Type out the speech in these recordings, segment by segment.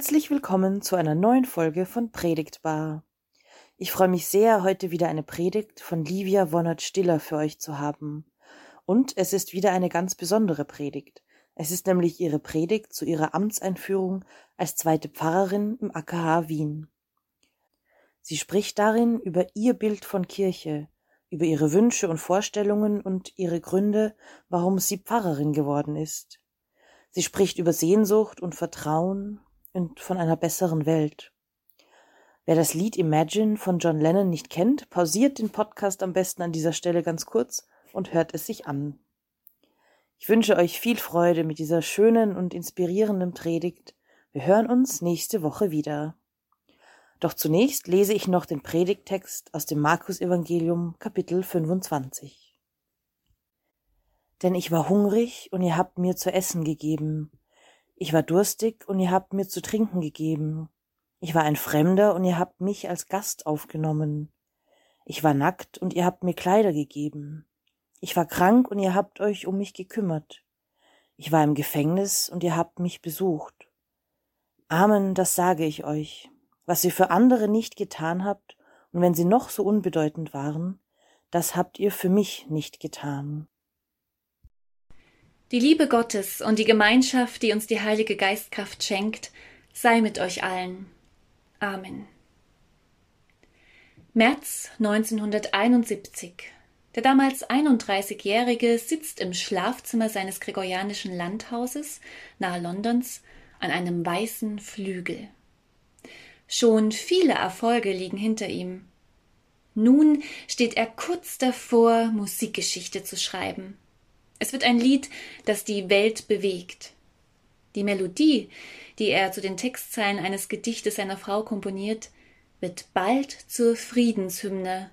Herzlich willkommen zu einer neuen Folge von Predigtbar. Ich freue mich sehr, heute wieder eine Predigt von Livia Wonnert-Stiller für euch zu haben. Und es ist wieder eine ganz besondere Predigt. Es ist nämlich ihre Predigt zu ihrer Amtseinführung als zweite Pfarrerin im AKH Wien. Sie spricht darin über ihr Bild von Kirche, über ihre Wünsche und Vorstellungen und ihre Gründe, warum sie Pfarrerin geworden ist. Sie spricht über Sehnsucht und Vertrauen, und von einer besseren Welt. Wer das Lied Imagine von John Lennon nicht kennt, pausiert den Podcast am besten an dieser Stelle ganz kurz und hört es sich an. Ich wünsche euch viel Freude mit dieser schönen und inspirierenden Predigt. Wir hören uns nächste Woche wieder. Doch zunächst lese ich noch den Predigttext aus dem Markus-Evangelium, Kapitel 25. Denn ich war hungrig und ihr habt mir zu essen gegeben. Ich war durstig und ihr habt mir zu trinken gegeben. Ich war ein Fremder und ihr habt mich als Gast aufgenommen. Ich war nackt und ihr habt mir Kleider gegeben. Ich war krank und ihr habt euch um mich gekümmert. Ich war im Gefängnis und ihr habt mich besucht. Amen, das sage ich euch. Was ihr für andere nicht getan habt, und wenn sie noch so unbedeutend waren, das habt ihr für mich nicht getan. Die Liebe Gottes und die Gemeinschaft, die uns die Heilige Geistkraft schenkt, sei mit euch allen. Amen. März 1971. Der damals 31-Jährige sitzt im Schlafzimmer seines gregorianischen Landhauses nahe Londons an einem weißen Flügel. Schon viele Erfolge liegen hinter ihm. Nun steht er kurz davor, Musikgeschichte zu schreiben. Es wird ein Lied, das die Welt bewegt. Die Melodie, die er zu den Textzeilen eines Gedichtes seiner Frau komponiert, wird bald zur Friedenshymne,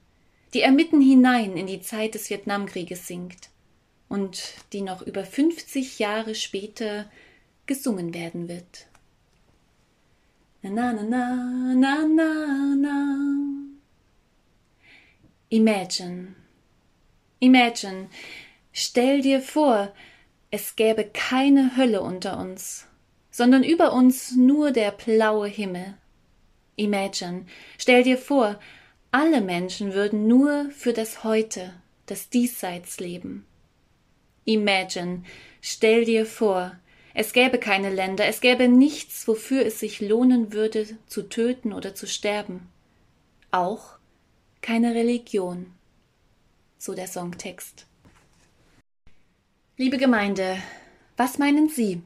die er mitten hinein in die Zeit des Vietnamkrieges singt und die noch über 50 Jahre später gesungen werden wird. Na na na na na na. Imagine. Imagine, Stell dir vor, es gäbe keine Hölle unter uns, sondern über uns nur der blaue Himmel. Imagine, stell dir vor, alle Menschen würden nur für das Heute, das Diesseits leben. Imagine, stell dir vor, es gäbe keine Länder, es gäbe nichts, wofür es sich lohnen würde, zu töten oder zu sterben. Auch keine Religion. So der Songtext. Liebe Gemeinde, was meinen Sie?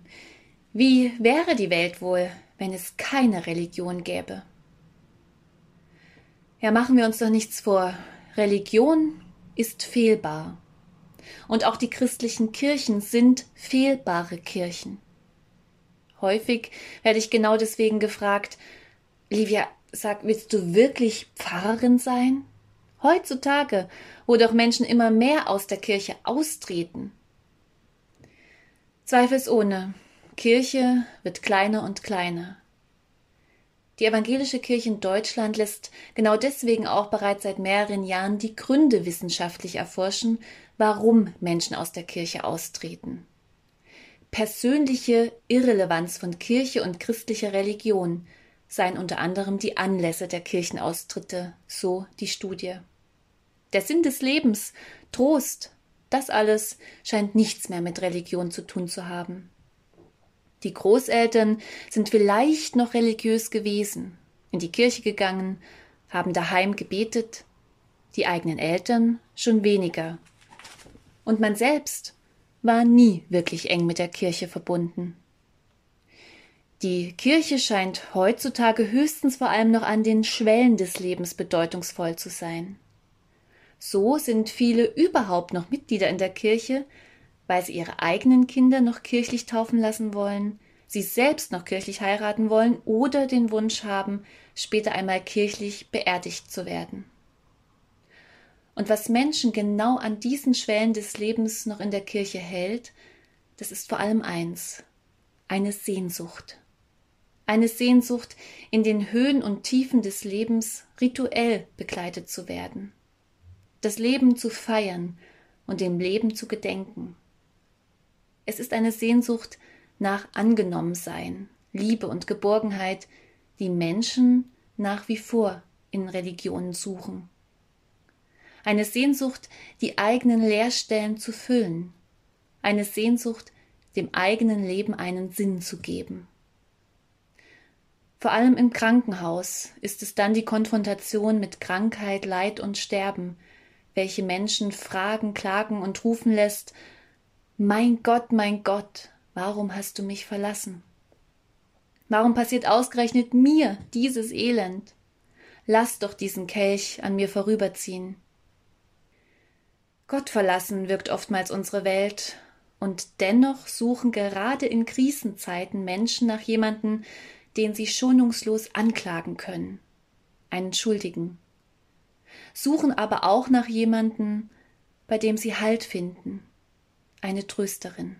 Wie wäre die Welt wohl, wenn es keine Religion gäbe? Ja, machen wir uns doch nichts vor. Religion ist fehlbar. Und auch die christlichen Kirchen sind fehlbare Kirchen. Häufig werde ich genau deswegen gefragt, Livia, sag, willst du wirklich Pfarrerin sein? Heutzutage, wo doch Menschen immer mehr aus der Kirche austreten, Zweifelsohne, Kirche wird kleiner und kleiner. Die evangelische Kirche in Deutschland lässt genau deswegen auch bereits seit mehreren Jahren die Gründe wissenschaftlich erforschen, warum Menschen aus der Kirche austreten. Persönliche Irrelevanz von Kirche und christlicher Religion seien unter anderem die Anlässe der Kirchenaustritte, so die Studie. Der Sinn des Lebens, Trost, das alles scheint nichts mehr mit Religion zu tun zu haben. Die Großeltern sind vielleicht noch religiös gewesen, in die Kirche gegangen, haben daheim gebetet, die eigenen Eltern schon weniger. Und man selbst war nie wirklich eng mit der Kirche verbunden. Die Kirche scheint heutzutage höchstens vor allem noch an den Schwellen des Lebens bedeutungsvoll zu sein. So sind viele überhaupt noch Mitglieder in der Kirche, weil sie ihre eigenen Kinder noch kirchlich taufen lassen wollen, sie selbst noch kirchlich heiraten wollen oder den Wunsch haben, später einmal kirchlich beerdigt zu werden. Und was Menschen genau an diesen Schwellen des Lebens noch in der Kirche hält, das ist vor allem eins eine Sehnsucht. Eine Sehnsucht, in den Höhen und Tiefen des Lebens rituell begleitet zu werden das Leben zu feiern und dem Leben zu gedenken. Es ist eine Sehnsucht nach Angenommensein, Liebe und Geborgenheit, die Menschen nach wie vor in Religionen suchen. Eine Sehnsucht, die eigenen Leerstellen zu füllen. Eine Sehnsucht, dem eigenen Leben einen Sinn zu geben. Vor allem im Krankenhaus ist es dann die Konfrontation mit Krankheit, Leid und Sterben, welche Menschen fragen, klagen und rufen lässt Mein Gott, mein Gott, warum hast du mich verlassen? Warum passiert ausgerechnet mir dieses Elend? Lass doch diesen Kelch an mir vorüberziehen. Gott verlassen wirkt oftmals unsere Welt, und dennoch suchen gerade in Krisenzeiten Menschen nach jemanden, den sie schonungslos anklagen können, einen Schuldigen, suchen aber auch nach jemanden, bei dem sie Halt finden, eine Trösterin.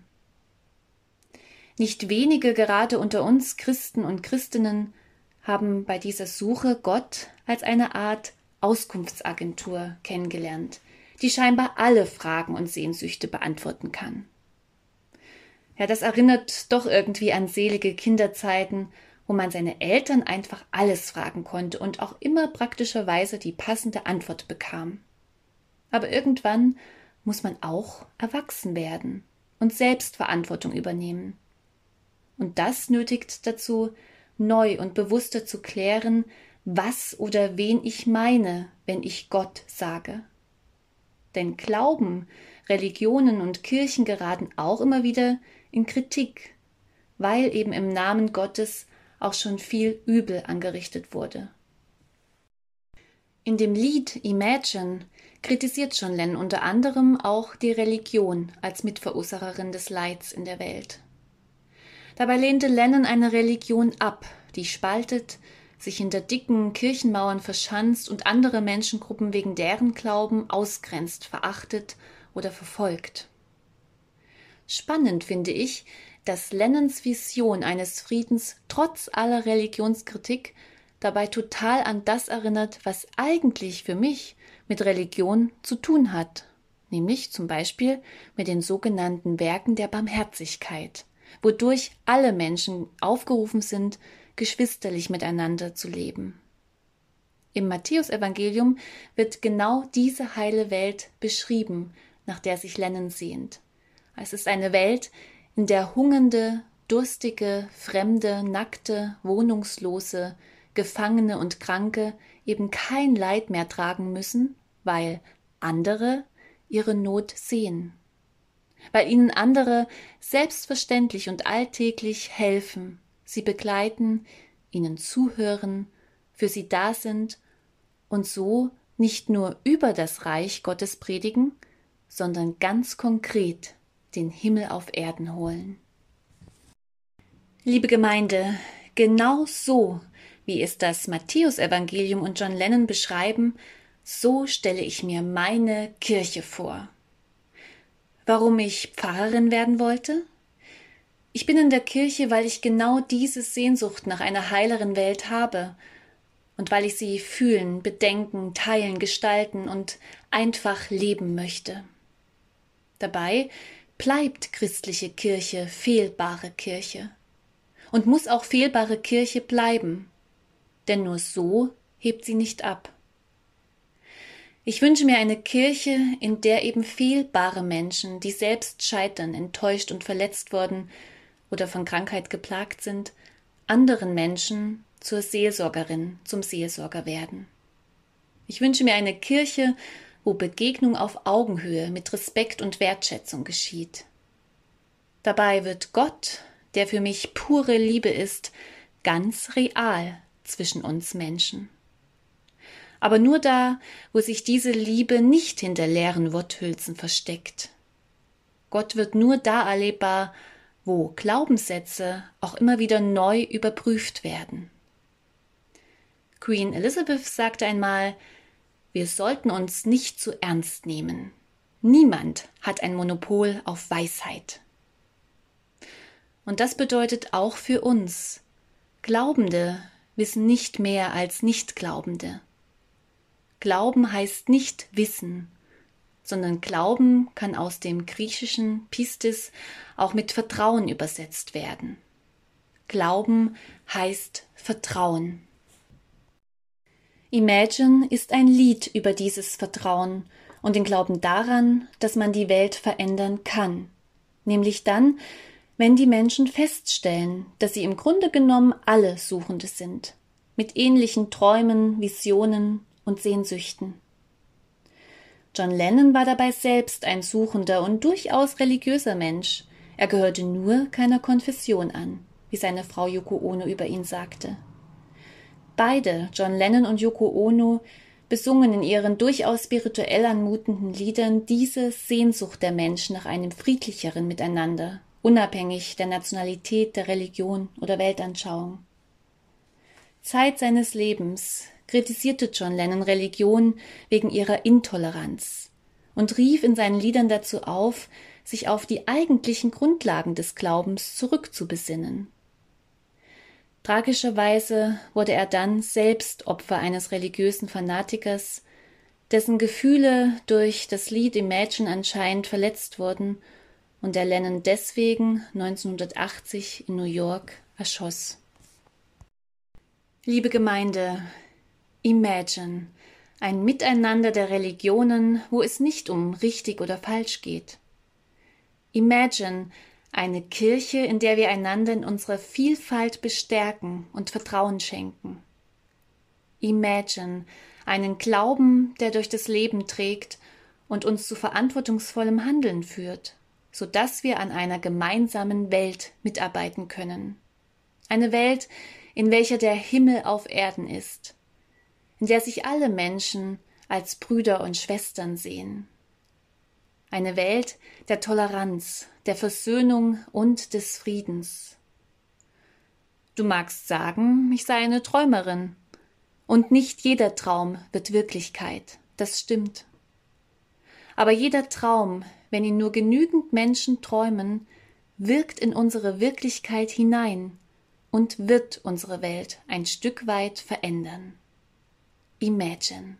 Nicht wenige gerade unter uns Christen und Christinnen haben bei dieser Suche Gott als eine Art Auskunftsagentur kennengelernt, die scheinbar alle Fragen und Sehnsüchte beantworten kann. Ja, das erinnert doch irgendwie an selige Kinderzeiten, wo man seine Eltern einfach alles fragen konnte und auch immer praktischerweise die passende Antwort bekam. Aber irgendwann muss man auch erwachsen werden und selbst Verantwortung übernehmen. Und das nötigt dazu, neu und bewusster zu klären, was oder wen ich meine, wenn ich Gott sage. Denn Glauben, Religionen und Kirchen geraten auch immer wieder in Kritik, weil eben im Namen Gottes auch schon viel Übel angerichtet wurde. In dem Lied Imagine kritisiert John Lennon unter anderem auch die Religion als Mitverursacherin des Leids in der Welt. Dabei lehnte Lennon eine Religion ab, die spaltet, sich hinter dicken Kirchenmauern verschanzt und andere Menschengruppen wegen deren Glauben ausgrenzt, verachtet oder verfolgt. Spannend finde ich, dass Lennons Vision eines Friedens trotz aller Religionskritik dabei total an das erinnert, was eigentlich für mich mit Religion zu tun hat, nämlich zum Beispiel mit den sogenannten Werken der Barmherzigkeit, wodurch alle Menschen aufgerufen sind, geschwisterlich miteinander zu leben. Im Matthäusevangelium wird genau diese heile Welt beschrieben, nach der sich Lennon sehnt. Es ist eine Welt, in der hungernde, durstige, fremde, nackte, wohnungslose, Gefangene und Kranke eben kein Leid mehr tragen müssen, weil andere ihre Not sehen, weil ihnen andere selbstverständlich und alltäglich helfen, sie begleiten, ihnen zuhören, für sie da sind und so nicht nur über das Reich Gottes predigen, sondern ganz konkret den Himmel auf Erden holen. Liebe Gemeinde, genau so, wie es das Matthäusevangelium und John Lennon beschreiben, so stelle ich mir meine Kirche vor. Warum ich Pfarrerin werden wollte? Ich bin in der Kirche, weil ich genau diese Sehnsucht nach einer heileren Welt habe und weil ich sie fühlen, bedenken, teilen, gestalten und einfach leben möchte. Dabei bleibt christliche Kirche fehlbare Kirche und muss auch fehlbare Kirche bleiben, denn nur so hebt sie nicht ab. Ich wünsche mir eine Kirche, in der eben fehlbare Menschen, die selbst scheitern, enttäuscht und verletzt wurden oder von Krankheit geplagt sind, anderen Menschen zur Seelsorgerin, zum Seelsorger werden. Ich wünsche mir eine Kirche, wo Begegnung auf Augenhöhe mit Respekt und Wertschätzung geschieht. Dabei wird Gott, der für mich pure Liebe ist, ganz real zwischen uns Menschen. Aber nur da, wo sich diese Liebe nicht hinter leeren Worthülsen versteckt. Gott wird nur da erlebbar, wo Glaubenssätze auch immer wieder neu überprüft werden. Queen Elizabeth sagte einmal, wir sollten uns nicht zu ernst nehmen. Niemand hat ein Monopol auf Weisheit. Und das bedeutet auch für uns. Glaubende wissen nicht mehr als Nichtglaubende. Glauben heißt nicht wissen, sondern Glauben kann aus dem griechischen Pistis auch mit Vertrauen übersetzt werden. Glauben heißt Vertrauen. Imagine ist ein Lied über dieses Vertrauen und den Glauben daran, dass man die Welt verändern kann, nämlich dann, wenn die Menschen feststellen, dass sie im Grunde genommen alle Suchende sind, mit ähnlichen Träumen, Visionen und Sehnsüchten. John Lennon war dabei selbst ein suchender und durchaus religiöser Mensch. Er gehörte nur keiner Konfession an, wie seine Frau Yoko Ono über ihn sagte. Beide, John Lennon und Yoko Ono, besungen in ihren durchaus spirituell anmutenden Liedern diese Sehnsucht der Menschen nach einem friedlicheren Miteinander, unabhängig der Nationalität, der Religion oder Weltanschauung. Zeit seines Lebens kritisierte John Lennon Religion wegen ihrer Intoleranz und rief in seinen Liedern dazu auf, sich auf die eigentlichen Grundlagen des Glaubens zurückzubesinnen. Tragischerweise wurde er dann selbst Opfer eines religiösen Fanatikers, dessen Gefühle durch das Lied Imagine anscheinend verletzt wurden und der Lennon deswegen 1980 in New York erschoss. Liebe Gemeinde, Imagine, ein Miteinander der Religionen, wo es nicht um richtig oder falsch geht. Imagine, eine Kirche, in der wir einander in unserer Vielfalt bestärken und Vertrauen schenken. Imagine, einen Glauben, der durch das Leben trägt und uns zu verantwortungsvollem Handeln führt, so dass wir an einer gemeinsamen Welt mitarbeiten können. Eine Welt, in welcher der Himmel auf Erden ist, in der sich alle Menschen als Brüder und Schwestern sehen. Eine Welt der Toleranz, der Versöhnung und des Friedens. Du magst sagen, ich sei eine Träumerin. Und nicht jeder Traum wird Wirklichkeit, das stimmt. Aber jeder Traum, wenn ihn nur genügend Menschen träumen, wirkt in unsere Wirklichkeit hinein und wird unsere Welt ein Stück weit verändern. Imagine.